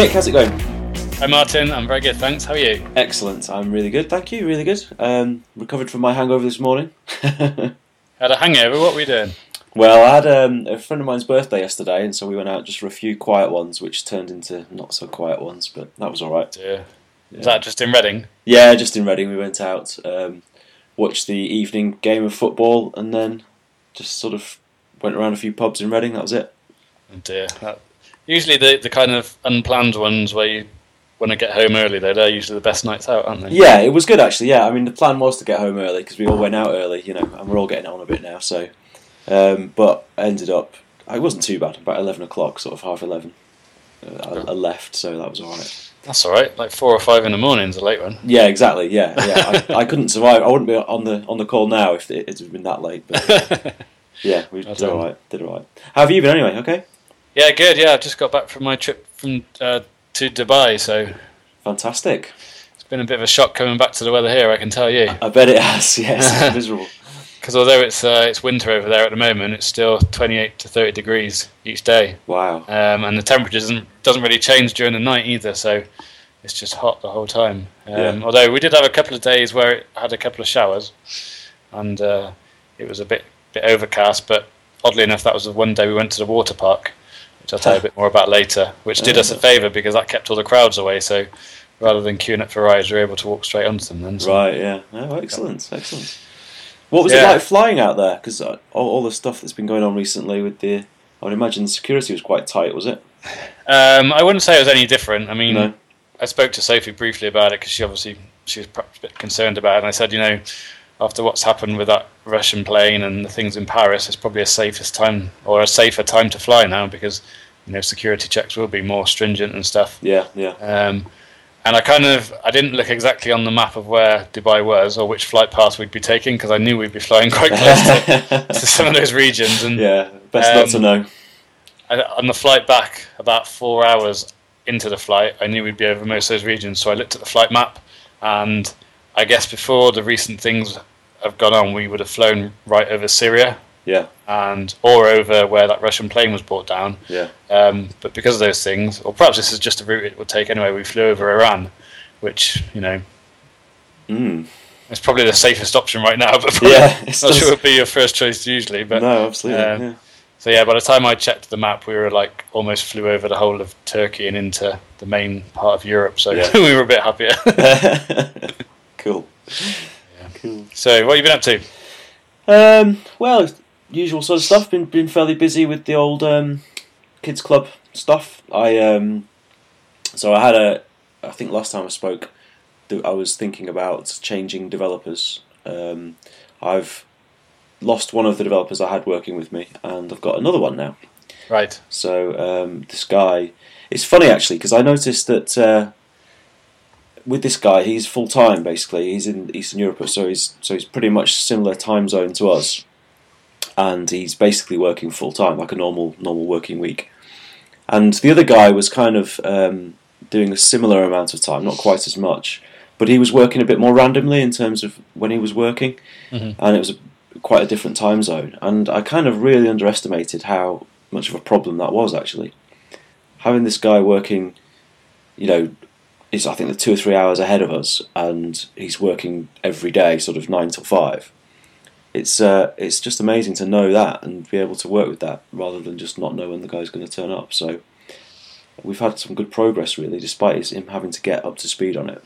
Hey Nick, how's it going? Hi Martin, I'm very good, thanks. How are you? Excellent, I'm really good, thank you, really good. Um, recovered from my hangover this morning. Had a hangover, what were we doing? well, I had um, a friend of mine's birthday yesterday, and so we went out just for a few quiet ones, which turned into not so quiet ones, but that was alright. Yeah. Is that just in Reading? Yeah, just in Reading, we went out, um, watched the evening game of football, and then just sort of went around a few pubs in Reading, that was it. Oh dear. That, usually the, the kind of unplanned ones where you want to get home early, though, they're usually the best nights out, aren't they? Yeah, it was good actually. Yeah, I mean the plan was to get home early because we all went out early, you know, and we're all getting on a bit now. So, um, but I ended up it wasn't too bad. About eleven o'clock, sort of half eleven. Uh, I, I left, so that was all right. That's alright, like four or five in the morning's a late one. Yeah, exactly. Yeah, yeah. I, I couldn't survive. I wouldn't be on the on the call now if it, it had been that late. But yeah, we did all right. Did all right. How have you been anyway? Okay, yeah, good, yeah, I've just got back from my trip from uh, to Dubai, so fantastic. it's been a bit of a shock coming back to the weather here, I can tell you. I bet it has. Yes, it's miserable. Because although it's uh, it's winter over there at the moment, it's still 28 to 30 degrees each day. Wow. um, and the temperature doesn't doesn't really change during the night either. So it's just hot the whole time. Um, Yeah. Although we did have a couple of days where it had a couple of showers, and uh, it was a bit bit overcast. But oddly enough, that was the one day we went to the water park, which I'll tell you a bit more about later. Which did us a favour because that kept all the crowds away. So rather than queuing up for rides, we were able to walk straight onto them. Then so- Right. Yeah. Oh, excellent. Excellent. What was it like flying out there? Because all, all the stuff that's been going on recently with the, I would imagine the security was quite tight. Was it? Um, I wouldn't say it was any different. I mean, No. I spoke to Sophie briefly about it because she obviously she was perhaps a bit concerned about it. And I said, you know, after what's happened with that Russian plane and the things in Paris, it's probably a safest time or a safer time to fly now because you know security checks will be more stringent and stuff. Yeah. Yeah. Um, and I kind of I didn't look exactly on the map of where Dubai was or which flight path we'd be taking because I knew we'd be flying quite close to, to some of those regions. And yeah. Best not to Um, know. I, on the flight back, about four hours into the flight, I knew we'd be over most of those regions. So I looked at the flight map, and I guess before the recent things have gone on, we would have flown right over Syria Yeah. and or over where that Russian plane was brought down. Yeah. Um, but because of those things, or perhaps this is just a route it would take anyway, we flew over Iran, which you know Mm. is probably the safest option right now. But Yeah. not It's sure it would be your first choice usually. But no, absolutely. um, So yeah, by the time I checked the map, we were like almost flew over the whole of Turkey and into the main part of Europe. So Yeah. we were a bit happier. cool. Cool. so what have you been up to? Um, well, usual sort of stuff. Been been fairly busy with the old um, kids club stuff. I um, so I had a. I think last time I spoke, I was thinking about changing developers. Um, I've lost one of the developers I had working with me, and I've got another one now. Right. So um, this guy, it's funny actually because I noticed that uh, with this guy, he's full time basically. He's in Eastern Europe, so he's so he's pretty much similar time zone to us, and he's basically working full time like a normal normal working week. And the other guy was kind of um, doing a similar amount of time, not quite as much, but he was working a bit more randomly in terms of when he was working, Mhm. and it was a, quite a different time zone. And I kind of really underestimated how much of a problem that was actually. Having this guy working, you know, is I think the two or three hours ahead of us, and he's working every day, sort of nine till five. It's uh, it's just amazing to know that and be able to work with that rather than just not know when the guy's going to turn up. So we've had some good progress really, despite him having to get up to speed on it.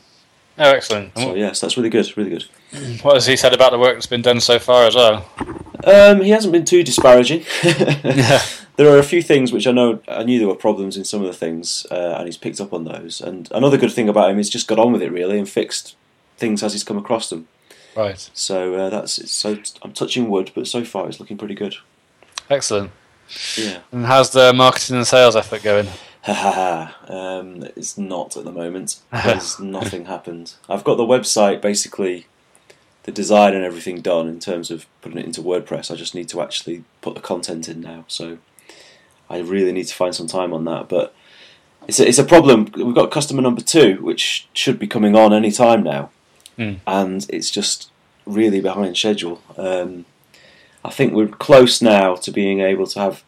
Oh, excellent. So yes, that's really good, really good. what- What has he said about the work that's been done so far as well? Um, he hasn't been too disparaging. there are a few things which I know I knew there were problems in some of the things, uh, and he's picked up on those. And another good thing about him is just got on with it really and fixed things as he's come across them. Right. So uh, that's so I'm touching wood, but so far it's looking pretty good. Excellent. Yeah. And how's the marketing and sales effort going? Ha ha ha. Um, it's not at the moment. There's nothing happened. I've got the website basically, the design and everything done in terms of putting it into WordPress. I just need to actually put the content in now. So I really need to find some time on that. But it's a, it's a problem. We've got customer number two, which should be coming on any time now, Hmm. and it's just really behind schedule. Um, I think we're close now to being able to have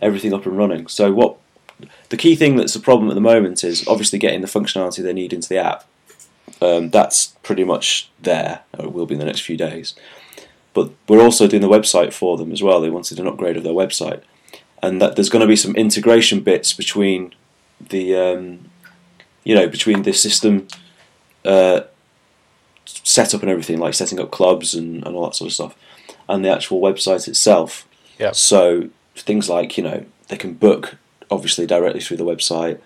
everything up and running. So what the key thing that's a problem at the moment is obviously getting the functionality they need into the app. Um, that's pretty much there. Or it will be in the next few days. But we're also doing the website for them as well. They wanted an upgrade of their website, and that there's going to be some integration bits between the, um, you know, between the system uh, setup and everything, like setting up clubs and, and all that sort of stuff, and the actual website itself. Yeah. So things like you know they can book obviously directly through the website.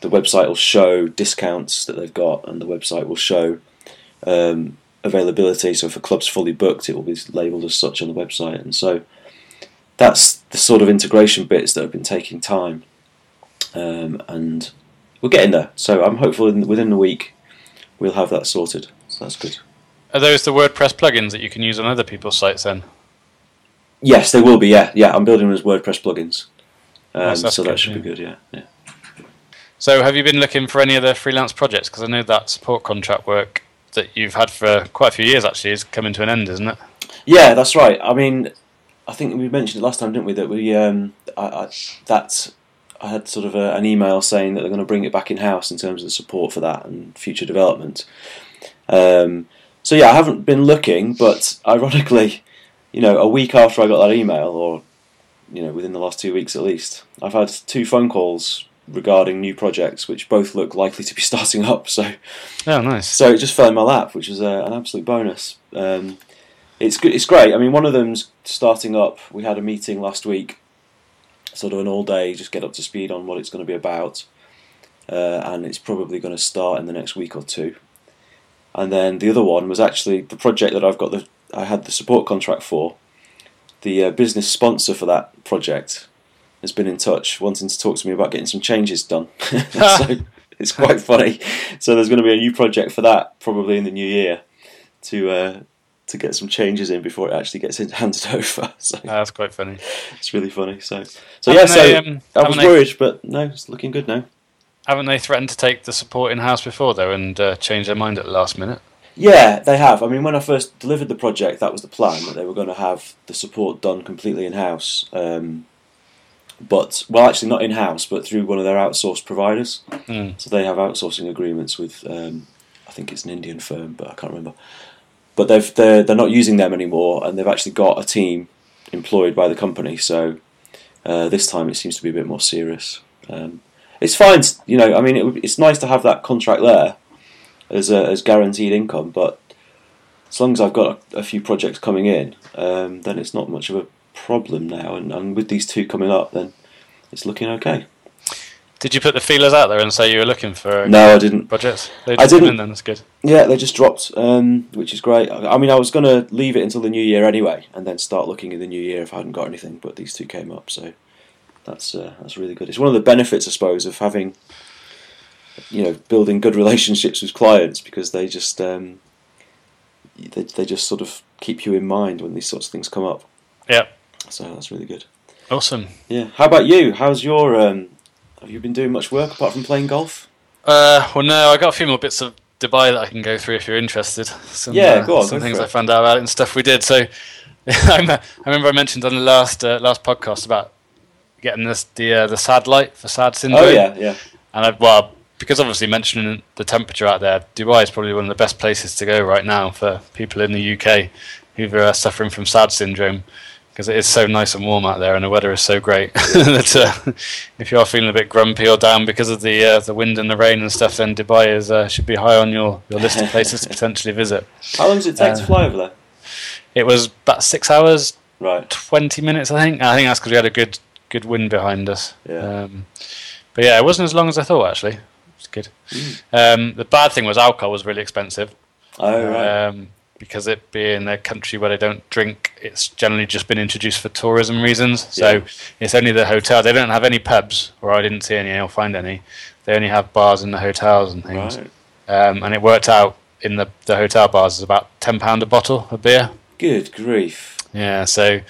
The website will show discounts that they've got, and the website will show um, availability. So if a club's fully booked, it will be labelled as such on the website, and so that's the sort of integration bits that have been taking time, um, and we're getting there. So I'm hopeful in, within the week we'll have that sorted. So that's good. Are those the WordPress plugins that you can use on other people's sites then? Yes, they will be. Yeah, yeah. I'm building them as WordPress plugins, um, so that good, should yeah. be good. Yeah, yeah. So have you been looking for any other freelance projects? Because I know that support contract work that you've had for quite a few years actually is coming to an end, isn't it? Yeah, that's right. I mean, I think we mentioned it last time, didn't we? That we um, I, I, that I had sort of a, an email saying that they're going to bring it back in house in terms of the support for that and future development. Um, so yeah, I haven't been looking, but ironically, you know, a week after I got that email, or you know, within the last two weeks at least, I've had two phone calls regarding new projects, which both look likely to be starting up. So Oh, nice. so it just fell in my lap, which was uh, an absolute bonus. Um, it's good. It's great. I mean, one of them's starting up. We had a meeting last week, sort of an all day, just get up to speed on what it's going to be about, uh, and it's probably going to start in the next week or two. And then the other one was actually the project that I've got the I had the support contract for. The uh, business sponsor for that project has been in touch, wanting to talk to me about getting some changes done. so it's quite funny. So there's going to be a new project for that probably in the new year to uh, to get some changes in before it actually gets handed over. So Ah, that's quite funny. it's really funny. So so yeah, Haven't so they, um, I was haven't they- worried, but no, it's looking good now. Haven't they threatened to take the support in house before though and uh, change their mind at the last minute? Yeah, they have. I mean, when I first delivered the project, that was the plan that they were going to have the support done completely in house. Um, but well, actually, not in house, but through one of their outsourced providers. Hmm. So they have outsourcing agreements with, um, I think it's an Indian firm, but I can't remember. But they've they're they're not using them anymore, and they've actually got a team employed by the company. So uh, this time it seems to be a bit more serious. Um, it's fine, you know. I mean, it, it's nice to have that contract there as a, as guaranteed income, but as long as I've got a, a few projects coming in, um, then it's not much of a problem now. And, and with these two coming up, then it's looking okay. Did you put the feelers out there and say you were looking for No, I didn't. projects? They I didn't. then, that's good. Yeah, they just dropped, um, which is great. I I mean, I was going to leave it until the new year anyway, and then start looking in the new year if I hadn't got anything. But these two came up, so that's uh, that's really good. It's one of the benefits, I suppose, of having, you know, building good relationships with clients because they just um, they they just sort of keep you in mind when these sorts of things come up. Yeah. So that's really good. Awesome. Yeah. How about you? How's your? Um, have you been doing much work apart from playing golf? Uh, well, no, I got a few more bits of Dubai that I can go through if you're interested. Some, Yeah, uh, go on, Some go things I found out about it and stuff we did. So, uh, I remember I mentioned on the last uh, last podcast about getting this the uh, the SAD light for SAD syndrome. Oh yeah, yeah. And I, well, because obviously mentioning the temperature out there, Dubai is probably one of the best places to go right now for people in the UK who are suffering from SAD syndrome. Because it is so nice and warm out there, and the weather is so great that uh, if you are feeling a bit grumpy or down because of the uh, the wind and the rain and stuff, then Dubai is uh, should be high on your, your list of places to potentially visit. How long does it take to Uh, fly over there? It was about six hours, Right. twenty minutes, I think. I think that's because we had a good good wind behind us. Yeah. Um, but yeah, it wasn't as long as I thought actually. Good. Mm. Um, the bad thing was alcohol was really expensive. Oh right. Um, because it being a country where they don't drink, it's generally just been introduced for tourism reasons. So Yeah. it's only the hotel. They don't have any pubs, or I didn't see any. I'll find any. They only have bars in the hotels and things. right. Um, and it worked out in the, the hotel bars is about ten pound a bottle of beer. Good grief. Yeah, so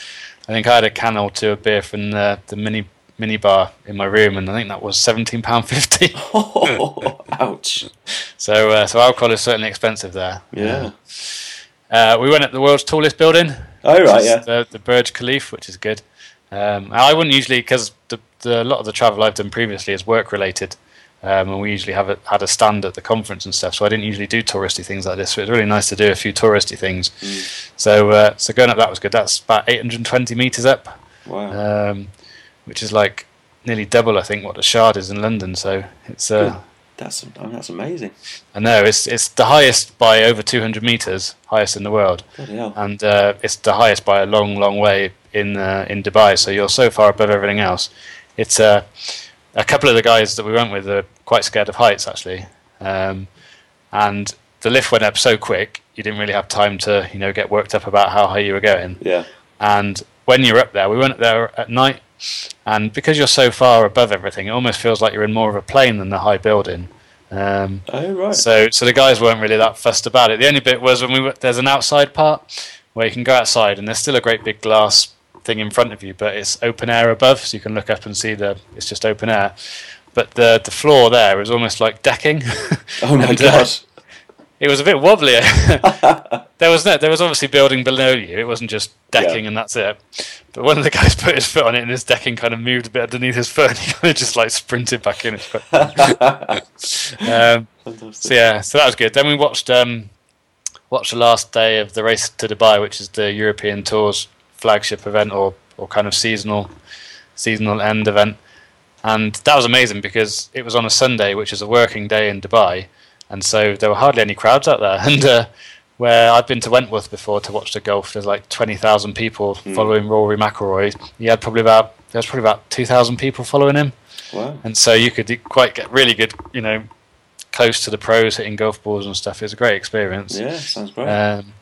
I think I had a can or two of beer from the, the mini mini bar in my room, and I think that was seventeen pound fifty. Ouch. So uh, so alcohol is certainly expensive there. Yeah. Uh, we went at the world's tallest building. Oh right, yeah. The, the Burj Khalifa, which is good. Um, I wouldn't usually because the, the a lot of the travel I've done previously is work related, um, and we usually have a, had a stand at the conference and stuff. So I didn't usually do touristy things like this. So it's really nice to do a few touristy things. Mm. So uh, so going up that was good. That's about 820 meters up, Wow. um, which is like nearly double I think what the Shard is in London. So it's uh, that's I mean, that's amazing. I know it's it's the highest by over 200 meters, highest in the world and uh, it's the highest by a long, long way in uh, in Dubai. So you're so far above everything else. It's uh, a couple of the guys that we went with are quite scared of heights actually, um, and the lift went up so quick you didn't really have time to you know get worked up about how high you were going. Yeah. And when you're up there, we went up there at night, and because you're so far above everything, it almost feels like you're in more of a plane than the high building. Um, Oh right. so, so the guys weren't really that fussed about it. The only bit was when we were, there's an outside part where you can go outside, and there's still a great big glass thing in front of you, but it's open air above, so you can look up and see the. It's just open air, but the the floor there is almost like decking. oh my and, uh, god. It was a bit wobbly. there was no, there was obviously building below you. It wasn't just decking Yeah. and that's it. But one of the guys put his foot on it, and his decking kind of moved a bit underneath his foot, and he kind of just like sprinted back in. Um, so yeah, so that was good. Then we watched um, watched the last day of the race to Dubai, which is the European Tour's flagship event or or kind of seasonal seasonal end event, and that was amazing because it was on a Sunday, which is a working day in Dubai, and so there were hardly any crowds out there. And uh, where I'd been to Wentworth before to watch the golf, there's like twenty thousand people following Rory McIlroy. He had probably about there's probably about two thousand people following him Wow. and so you could quite get really good, you know, close to the pros hitting golf balls and stuff. It was a great experience. Yeah, sounds great. Um,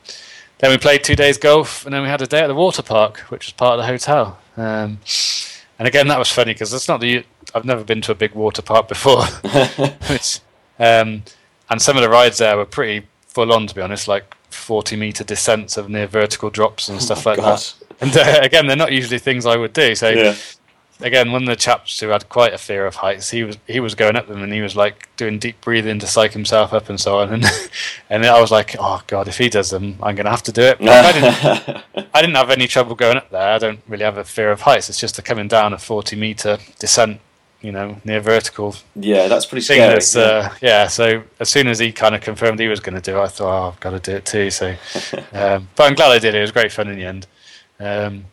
then we played two days golf, and then we had a day at the water park, which was part of the hotel. Um, and again, that was funny because it's not the I've never been to a big water park before. Which, um, and some of the rides there were pretty full on, to be honest, like forty meter descents of near vertical drops and stuff Oh like that. And uh, again, they're not usually things I would do. So yeah. again, one of the chaps who had quite a fear of heights, he was he was going up them and he was like doing deep breathing to psych himself up and so on. And and I was like, oh god, if he does them, I'm going to have to do it. But I didn't I didn't have any trouble going up there. I don't really have a fear of heights. It's just the coming down a 40 meter descent, you know, near vertical yeah, that's pretty scary. That's, uh, yeah. So as soon as he kind of confirmed he was going to do, it, I thought, oh, I've got to do it too. So, um, but I'm glad I did it. It was great fun in the end. Um,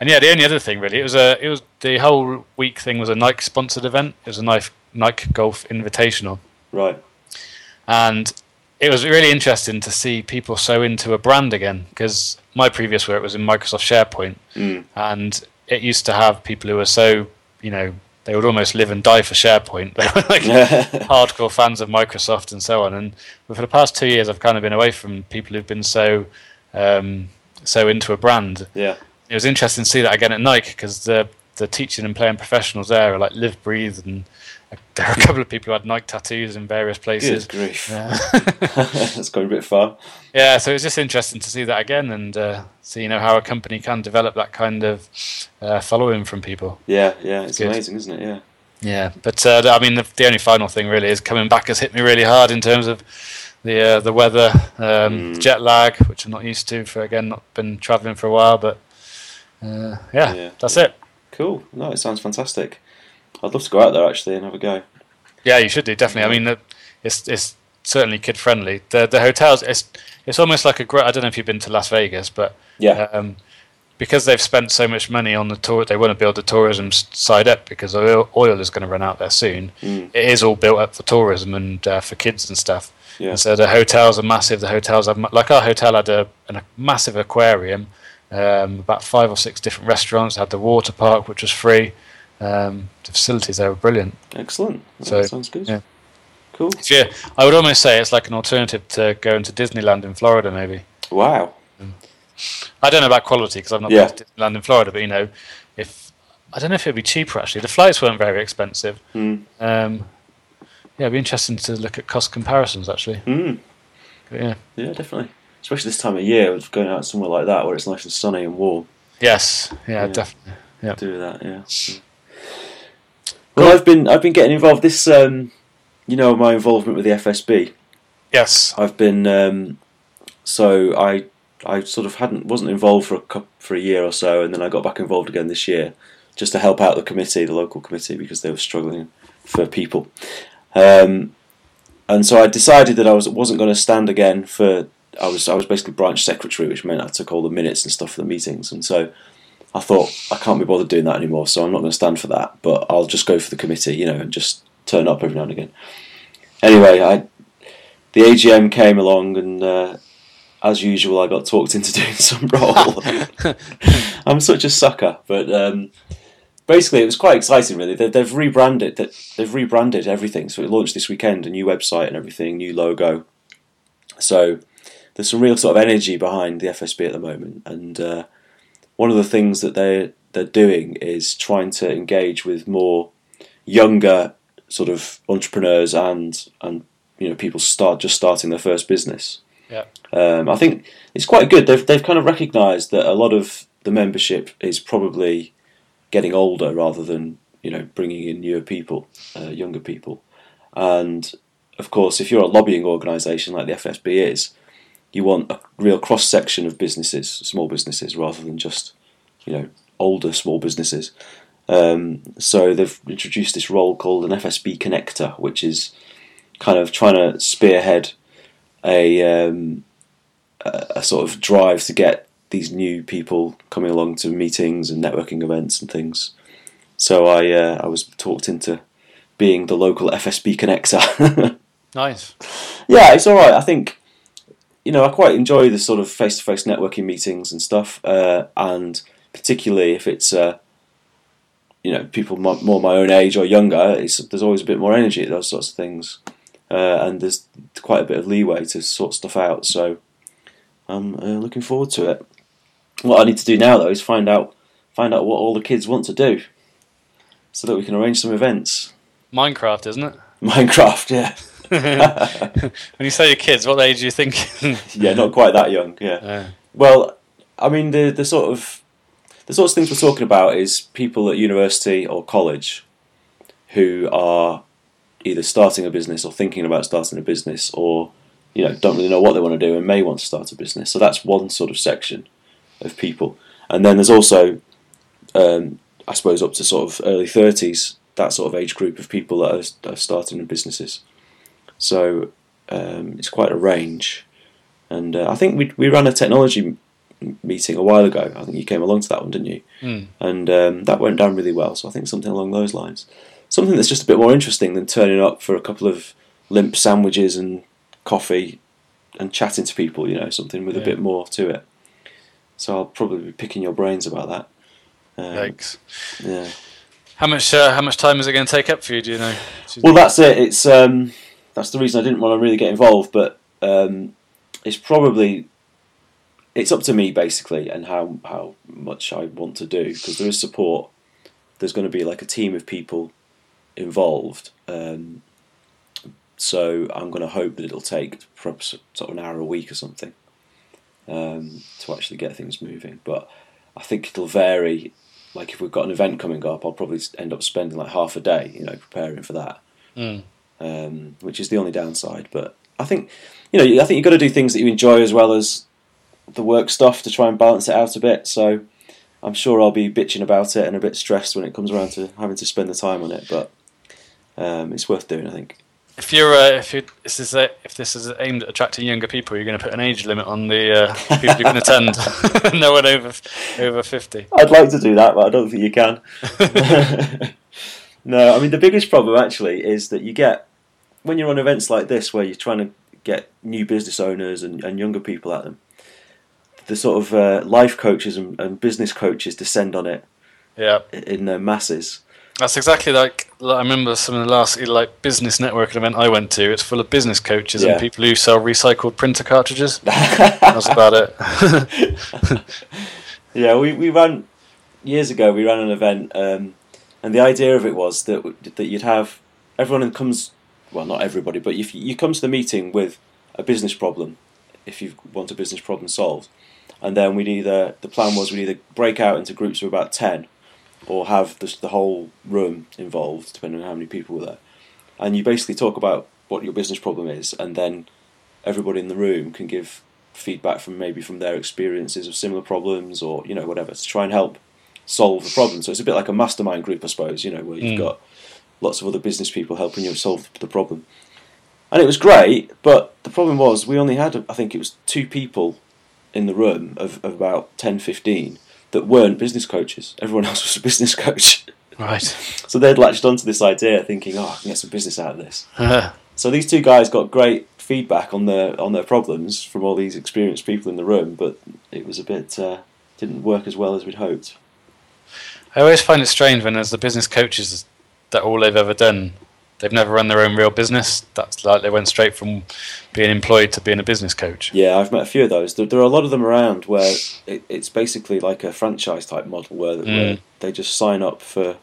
and yeah, the only other thing really, it was a, it was the whole week thing was a Nike sponsored event. It was a Nike Nike Golf Invitational, right. and it was really interesting to see people so into a brand again because my previous work was in Microsoft SharePoint, Mm. and it used to have people who were so you know they would almost live and die for SharePoint. They were like hardcore fans of Microsoft and so on. And for the past two years, I've kind of been away from people who've been so um, so into a brand. yeah. It was interesting to see that again at Nike because the the teaching and playing professionals there are like live, breathe, and there are a couple of people who had Nike tattoos in various places. Good grief. Yeah. that's going a bit far. Yeah, so it's just interesting to see that again and uh, see you know how a company can develop that kind of uh, following from people. Yeah, yeah, it's Good. amazing, isn't it? Yeah. Yeah, but uh, I mean the, the only final thing really is coming back has hit me really hard in terms of the uh, the weather, um, Mm. jet lag, which I'm not used to for again not been travelling for a while, but uh, yeah, Yeah. that's it. Cool. No, it sounds fantastic. I'd love to go out there actually and have a go. Yeah, you should do definitely. I mean, it's it's certainly kid friendly. The the hotels it's it's almost like a great. I don't know if you've been to Las Vegas, but Yeah. um, because they've spent so much money on the tour, they want to build the tourism side up because oil, oil is going to run out there soon. Mm. It is all built up for tourism and uh, for kids and stuff. Yeah. And so the hotels are massive. The hotels have like our hotel had a, an, a massive aquarium, um, about five or six different restaurants. Had the water park, which was free. Um, the facilities there were brilliant. Excellent. That So, sounds good. yeah. Cool. Yeah, I would almost say it's like an alternative to going to Disneyland in Florida, maybe. Wow. I don't know about quality because I've not Yeah. been to Disneyland in Florida, but you know, if I don't know if it'd be cheaper actually. The flights weren't very expensive. Mm. Um, yeah, it'd be interesting to look at cost comparisons actually. Mm. Yeah. Yeah, definitely. Especially this time of year, with going out somewhere like that where it's nice and sunny and warm. Yes. Yeah, Yeah. definitely. Yeah. Do that, yeah. Well, I've been I've been getting involved. This, um, you know, my involvement with the FSB. Yes. I've been um, so I I sort of hadn't wasn't involved for a for a year or so, and then I got back involved again this year, just to help out the committee, the local committee, because they were struggling for people. Um, and so I decided that I was wasn't going to stand again for. I was I was basically branch secretary, which meant I took all the minutes and stuff for the meetings, and so I thought I can't be bothered doing that anymore, so I'm not going to stand for that. But I'll just go for the committee, you know, and just turn up every now and again. Anyway, I the AGM came along, and uh, as usual, I got talked into doing some role. I'm such a sucker, but um, basically, it was quite exciting. Really, they, they've rebranded that they've rebranded everything. So it launched this weekend, a new website and everything, new logo. So there's some real sort of energy behind the FSB at the moment, and uh, one of the things that they they're doing is trying to engage with more younger sort of entrepreneurs and and you know people start just starting their first business. Yeah. Um, I think it's quite good. They've they've kind of recognised that a lot of the membership is probably getting older rather than you know bringing in newer people, uh, younger people, and of course if you're a lobbying organisation like the FSB is, you want a real cross section of businesses, small businesses, rather than just you know older small businesses. Um, so they've introduced this role called an FSB connector, which is kind of trying to spearhead a, um, a, sort of drive to get these new people coming along to meetings and networking events and things. So I uh, I was talked into being the local FSB connector. Nice. yeah, it's all right. I think you know I quite enjoy the sort of face to face networking meetings and stuff, uh, and particularly if it's uh, you know people mo- more my own age or younger, it's, there's always a bit more energy at those sorts of things, uh, and there's quite a bit of leeway to sort stuff out. So I'm uh, looking forward to it. What I need to do now though is find out find out what all the kids want to do, so that we can arrange some events. Minecraft, isn't it? Minecraft, yeah, when you say your kids, what age are you thinking? yeah, not quite that young, yeah. Uh, Well, I mean, the the sort of the sorts of things we're talking about is people at university or college who are either starting a business or thinking about starting a business, or you know don't really know what they want to do and may want to start a business. So that's one sort of section of people, and then there's also, um, I suppose, up to sort of early thirties, that sort of age group of people that are, are starting businesses. So um, it's quite a range. And uh, I think we we ran a technology meeting a while ago. I think you came along to that one, didn't you? Hmm. And um, that went down really well. So I think something along those lines. Something that's just a bit more interesting than turning up for a couple of limp sandwiches and coffee and chatting to people. You know, something with a bit more to it. So I'll probably be picking your brains about that. Um, yikes. yeah. How much? Uh, how much time is it going to take up for you? Do you know? Do you- Well, that's it. It's um, that's the reason I didn't want to really get involved. But um, it's probably it's up to me basically, and how how much I want to do because there is support. There's going to be like a team of people involved. Um, so I'm going to hope that it'll take perhaps sort of an hour a week or something um, to actually get things moving. But I think it'll vary. Like if we've got an event coming up, I'll probably end up spending like half a day, you know, preparing for that Mm. Um, which is the only downside. But I think you know I think you've got to do things that you enjoy as well as the work stuff to try and balance it out a bit. So I'm sure I'll be bitching about it and a bit stressed when it comes around to having to spend the time on it. But um, it's worth doing, I think. If you're, uh, if you, this is a, if this is aimed at attracting younger people, you're going to put an age limit on the uh, people who can attend. no one over over fifty. I'd like to do that, but I don't think you can. no, I mean the biggest problem actually is that you get when you're on events like this where you're trying to get new business owners and, and younger people at them. The sort of uh, life coaches and, and business coaches descend on it Yeah, in their masses. that's exactly like like, I remember some of the last like business networking event I went to. It's full of business coaches Yeah. and people who sell recycled printer cartridges. That's about it. Yeah, we, we ran years ago. We ran an event, um, and the idea of it was that that you'd have everyone comes. Well, not everybody, but if you, you come to the meeting with a business problem, if you want a business problem solved, and then we'd either the plan was we'd either break out into groups of about ten, or have the, the whole room involved, depending on how many people were there, and you basically talk about what your business problem is, and then everybody in the room can give feedback from maybe from their experiences of similar problems or you know whatever to try and help solve the problem. So it's a bit like a mastermind group, I suppose. You know, where you've Mm. got lots of other business people helping you solve the problem. And it was great, but the problem was we only had, I think it was two people in the room of, of about 10, 15 that weren't business coaches. Everyone else was a business coach. Right. So they'd latched onto this idea thinking, oh, I can get some business out of this. So these two guys got great feedback on their on their problems from all these experienced people in the room, but it was a bit uh, didn't work as well as we'd hoped. I always find it strange when there's the business coaches that all they've ever done, they've never run their own real business. That's like they went straight from being employed to being a business coach. Yeah, I've met a few of those. There, there are a lot of them around where it, it's basically like a franchise type model where, where Mm. they just sign up for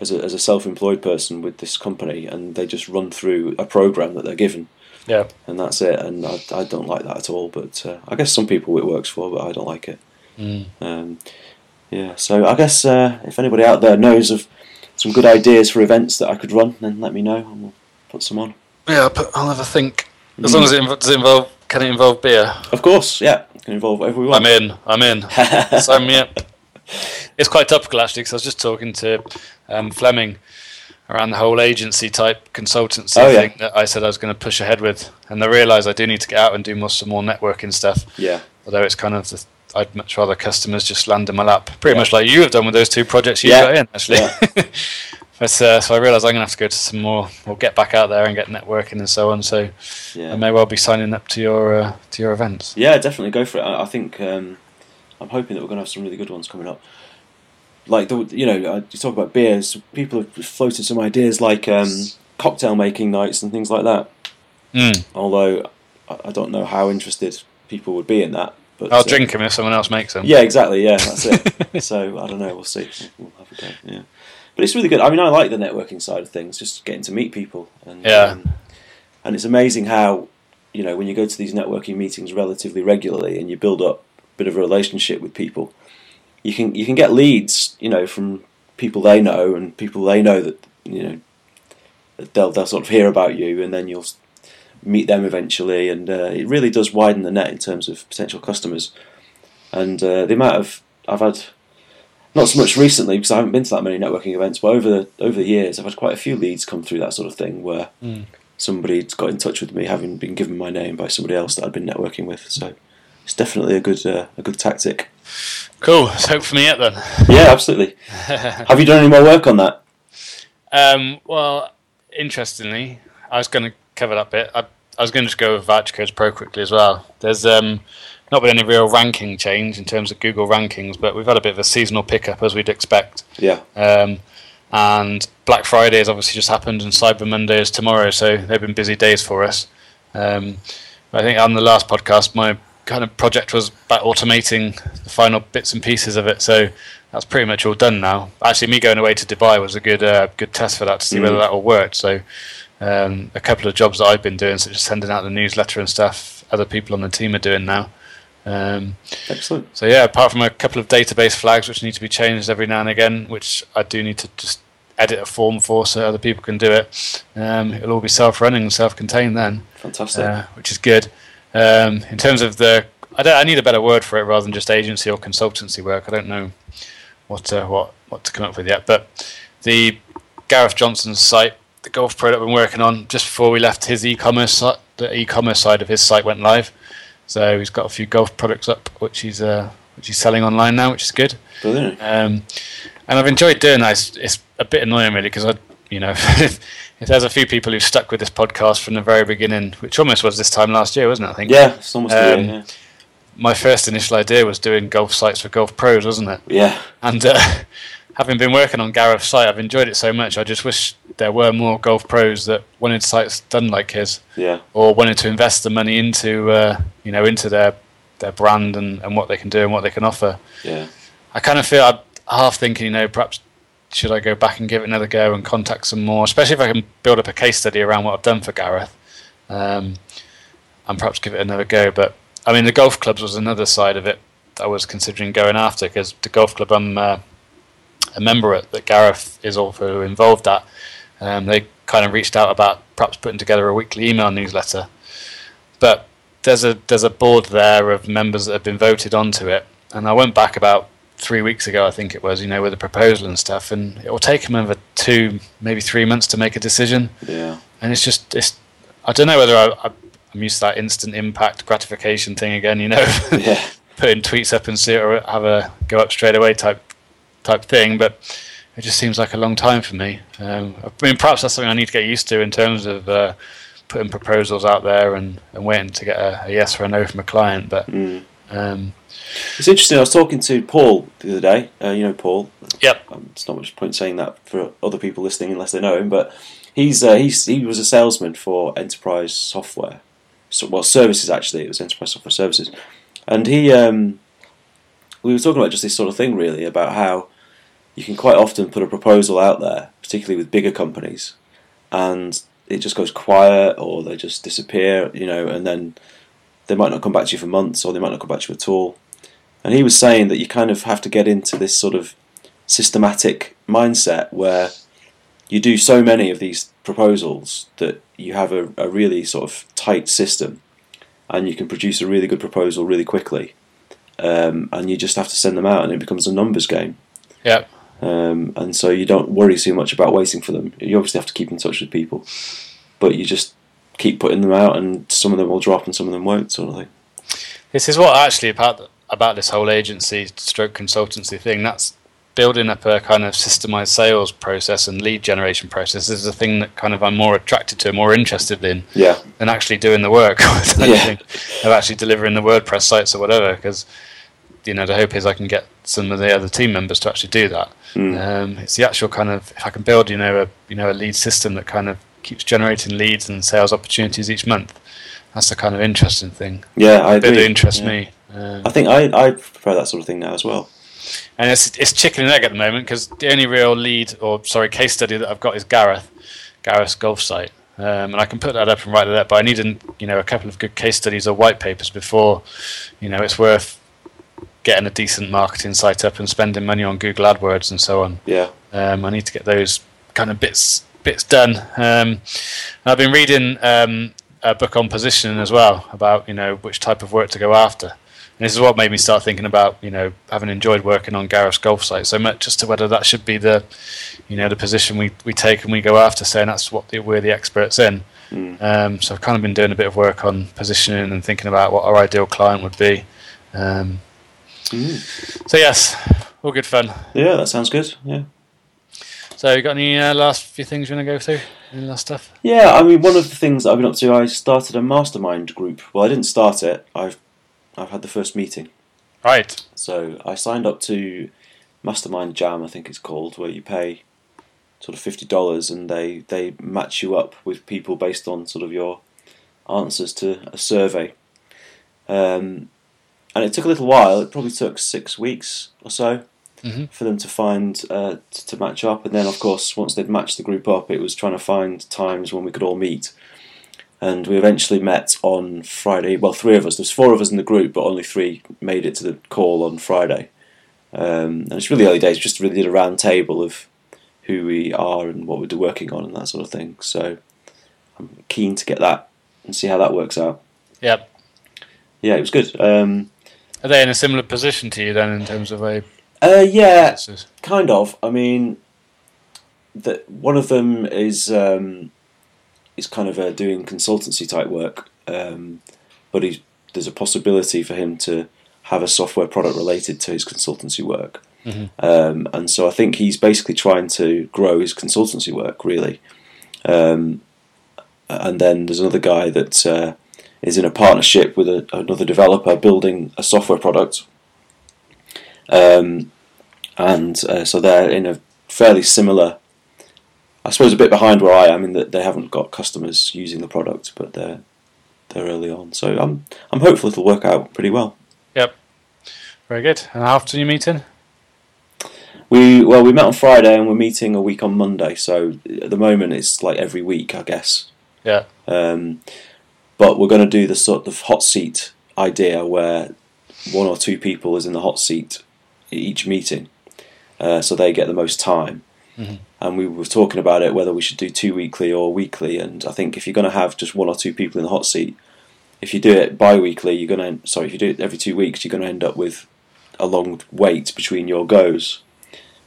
as a, as a self-employed person with this company and they just run through a program that they're given Yeah. and that's it. And I, I don't like that at all. But uh, I guess some people it works for, but I don't like it. Mm. Um, yeah, so I guess uh, if anybody out there knows of some good ideas for events that I could run, then let me know and we'll put some on. Yeah, but I'll have a think. As long as it inv- does it involve, can it involve beer? Of course, yeah, it can involve whatever we want. I'm in. I'm in. Sign me up. It's quite topical actually because I was just talking to um, Fleming around the whole agency type consultancy Oh, yeah. thing that I said I was going to push ahead with, and I realised I do need to get out and do more some more networking stuff. yeah, Although it's kind of the, I'd much rather customers just land in my lap, pretty Yeah. much like you have done with those two projects you Yeah. got in actually. but uh, so I realised I'm going to have to go to some more, or get back out there and get networking and so on. So yeah. I may well be signing up to your uh, to your events. Yeah, definitely go for it. I, I think um, I'm hoping that we're going to have some really good ones coming up. Like the, you know, uh, you talk about beers. People have floated some ideas like um, cocktail making nights and things like that. Mm. Although I don't know how interested people would be in that. But I'll uh, drink them if someone else makes them. Yeah, exactly. Yeah, that's it. so I don't know. We'll see. We'll have a go. Yeah, but it's really good. I mean, I like the networking side of things. Just getting to meet people. And, Yeah. Um, and it's amazing how you know when you go to these networking meetings relatively regularly and you build up a bit of a relationship with people, you can you can get leads. You know from people they know and people they know that you know that they'll they'll sort of hear about you and then you'll meet them eventually and uh, it really does widen the net in terms of potential customers and uh, the amount of I've had not so much recently because I haven't been to that many networking events, but over the over the years I've had quite a few leads come through that sort of thing where Mm. somebody's got in touch with me having been given my name by somebody else that I'd been networking with. So it's definitely a good uh, a good tactic. Cool. Let's hope for me yet then. Yeah, absolutely. Have you done any more work on that? Um, well, interestingly, I was going to cover that bit. I, I was going to just go with Voucher Codes Pro quickly as well. There's um, not been any real ranking change in terms of Google rankings, but we've had a bit of a seasonal pickup as we'd expect. Yeah, Um, and Black Friday has obviously just happened, and Cyber Monday is tomorrow, so they've been busy days for us. Um, I think on the last podcast, my kind of project was about automating the final bits and pieces of it, so that's pretty much all done now. Actually, me going away to Dubai was a good uh, good test for that to see whether Mm. that all worked. So, um, a couple of jobs that I've been doing, such as sending out the newsletter and stuff, other people on the team are doing now. Um, excellent. so yeah, apart from a couple of database flags which need to be changed every now and again, which I do need to just edit a form for so other people can do it. Um, it'll all be self-running and self-contained then, Fantastic. uh, which is good. Um, in terms of the, I, don't, I need a better word for it rather than just agency or consultancy work. I don't know what uh, what what to come up with yet, but the Gareth Johnson's site, the Golf Pro that I've been working on, just before we left his e-commerce, the e-commerce side of his site went live. So he's got a few golf products up, which he's uh, which he's selling online now, which is good. Brilliant. Um, and I've enjoyed doing that. It's, it's a bit annoying, really, because I, you know, if there's a few people who've stuck with this podcast from the very beginning, which almost was this time last year, wasn't it? I think. Yeah, it's almost Um, year, My first initial idea was doing golf sites for golf pros, wasn't it? yeah. yeah. And uh, having been working on Gareth's site, I've enjoyed it so much. I just wish there were more golf pros that wanted sites done like his Yeah, or wanted to invest the money into uh, you know into their their brand and, and what they can do and what they can offer. yeah, I kind of feel I'm half thinking, you know, perhaps should I go back and give it another go and contact some more, especially if I can build up a case study around what I've done for Gareth, um, and perhaps give it another go. But I mean, the golf clubs was another side of it that I was considering going after because the golf club I'm uh, a member at that Gareth is also involved at. Um, they kind of reached out about perhaps putting together a weekly email newsletter, but there's a there's a board there of members that have been voted onto it, and I went back about three weeks ago, I think it was, you know, with a proposal and stuff, and it will take them over two, maybe three months to make a decision. Yeah. And it's just, it's, I don't know whether I, I, I'm used to that instant impact gratification thing again, you know, Yeah. putting tweets up and see it or have a go up straight away type type thing, but it just seems like a long time for me. Um, I mean, perhaps that's something I need to get used to in terms of uh, putting proposals out there and, and waiting to get a, a yes or a no from a client. But Mm. um, It's interesting. I was talking to Paul the other day. Uh, you know Paul. Yep. Um, it's not much point saying that for other people listening unless they know him. But he's uh, he's he was a salesman for enterprise software. So, well, services actually. It was enterprise software services, and he um, we were talking about just this sort of thing really about how you can quite often put a proposal out there, particularly with bigger companies, and it just goes quiet or they just disappear. You know, and then they might not come back to you for months or they might not come back to you at all. And he was saying that you kind of have to get into this sort of systematic mindset where you do so many of these proposals that you have a, a really sort of tight system and you can produce a really good proposal really quickly. Um, and you just have to send them out and it becomes a numbers game. yeah, Um, and so you don't worry too much about waiting for them. You obviously have to keep in touch with people, but you just keep putting them out, and some of them will drop and some of them won't, sort of thing. This is what actually about about this whole agency stroke consultancy thing. That's building up a kind of systemized sales process and lead generation process is the thing that kind of I'm more attracted to, more interested in Yeah, than actually doing the work Yeah. of actually delivering the WordPress sites or whatever. Because you know the hope is I can get some of the other team members to actually do that. Mm. Um, it's the actual kind of if I can build you know a you know a lead system that kind of keeps generating leads and sales opportunities each month. That's the kind of interesting thing. yeah, I That agree. interests Yeah. me. Um, I think I, I prefer that sort of thing now as well. and it's it's chicken and egg at the moment because the only real lead or sorry case study that I've got is Gareth, Gareth's golf site, um, and I can put that up and write that up. But I need an, you know a couple of good case studies or white papers before you know it's worth getting a decent marketing site up and spending money on Google AdWords and so on. Yeah, Um, I need to get those kind of bits bits done. Um, I've been reading um, a book on positioning as well about you know which type of work to go after. And this is what made me start thinking about you know having enjoyed working on Gareth's golf site so much as to whether that should be the you know the position we, we take and we go after, saying that's what the, we're the experts in. Mm. Um, so I've kind of been doing a bit of work on positioning and thinking about what our ideal client would be. Um, Mm. so yes, all good fun. yeah, that sounds good. Yeah, So you got any uh, last few things you want to go through? Any last stuff? yeah. I mean, one of the things that I've been up to, I started a mastermind group. Well, I didn't start it. I've I've had the first meeting. Right. So I signed up to Mastermind Jam, I think it's called, where you pay sort of fifty dollars and they they match you up with people based on sort of your answers to a survey. Um, and it took a little while. It probably took six weeks or so Mhm. for them to find uh, t- to match up. And then, of course, once they'd matched the group up, it was trying to find times when we could all meet. And we eventually met on Friday. Well, three of us. There's four of us in the group, but only three made it to the call on Friday. Um, and it's really early days. Just really did a round table of who we are and what we're working on and that sort of thing. So I'm keen to get that and see how that works out. Yep. Yeah, it was good. Um, Are they in a similar position to you then in terms of a? uh, yeah, kind of. I mean, that one of them is um, is kind of uh, doing consultancy type work, um, but he's, there's a possibility for him to have a software product related to his consultancy work. Mhm. Um, and so I think he's basically trying to grow his consultancy work really. Um, and then there's another guy that uh, is in a partnership with a, another developer building a software product. Um, and uh, so they're in a fairly similar, I suppose, a bit behind where I am in that they haven't got customers using the product, but they're they're early on. So I'm I'm hopeful it'll work out pretty well. Yep, very good. And how often are you meeting? We well we met on Friday and we're meeting a week on Monday. So at the moment it's like every week, I guess. Yeah. Um, but we're going to do the sort of hot seat idea where one or two people is in the hot seat each meeting, uh, so they get the most time. Mhm. And we were talking about it whether we should do two weekly or weekly. And I think if you're going to have just one or two people in the hot seat, if you do it bi-weekly, you're gonna sorry if you do it every two weeks, you're gonna end up with a long wait between your goes.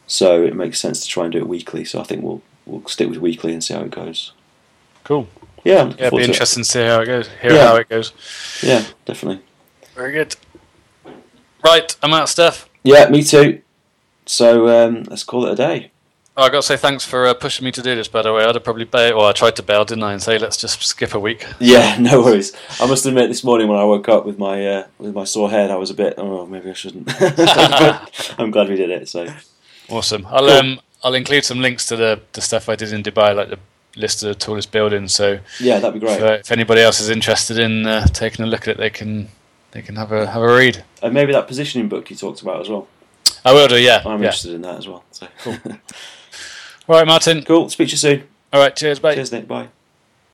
So it makes sense to try and do it weekly. So I think we'll we'll stick with weekly and see how it goes. Cool. Yeah, I'm Yeah, it'd be to it. interesting to see how it goes. Hear Yeah. how it goes. Yeah, definitely. Very good. Right, I'm out of stuff. Yeah, me too. So um, let's call it a day. Oh, I got to say thanks for uh, pushing me to do this. By the way, I'd have probably bailed. Well, I tried to bail, didn't I? And say let's just skip a week. Yeah, no worries. I must admit, this morning when I woke up with my uh, with my sore head, I was a bit. Oh, maybe I shouldn't. I'm glad we did it. So Awesome. I'll Cool. um I'll include some links to the the stuff I did in Dubai, like the list of the tallest buildings. So yeah, that'd be if, great. uh, if anybody else is interested in uh, taking a look at it, they can they can have a have a read. And maybe that positioning book you talked about as well. I will do. Yeah. I'm yeah. interested in that as well. So cool. All right, Martin. cool. Speak to you soon. All right. Cheers. Bye. Cheers, Nick. Bye.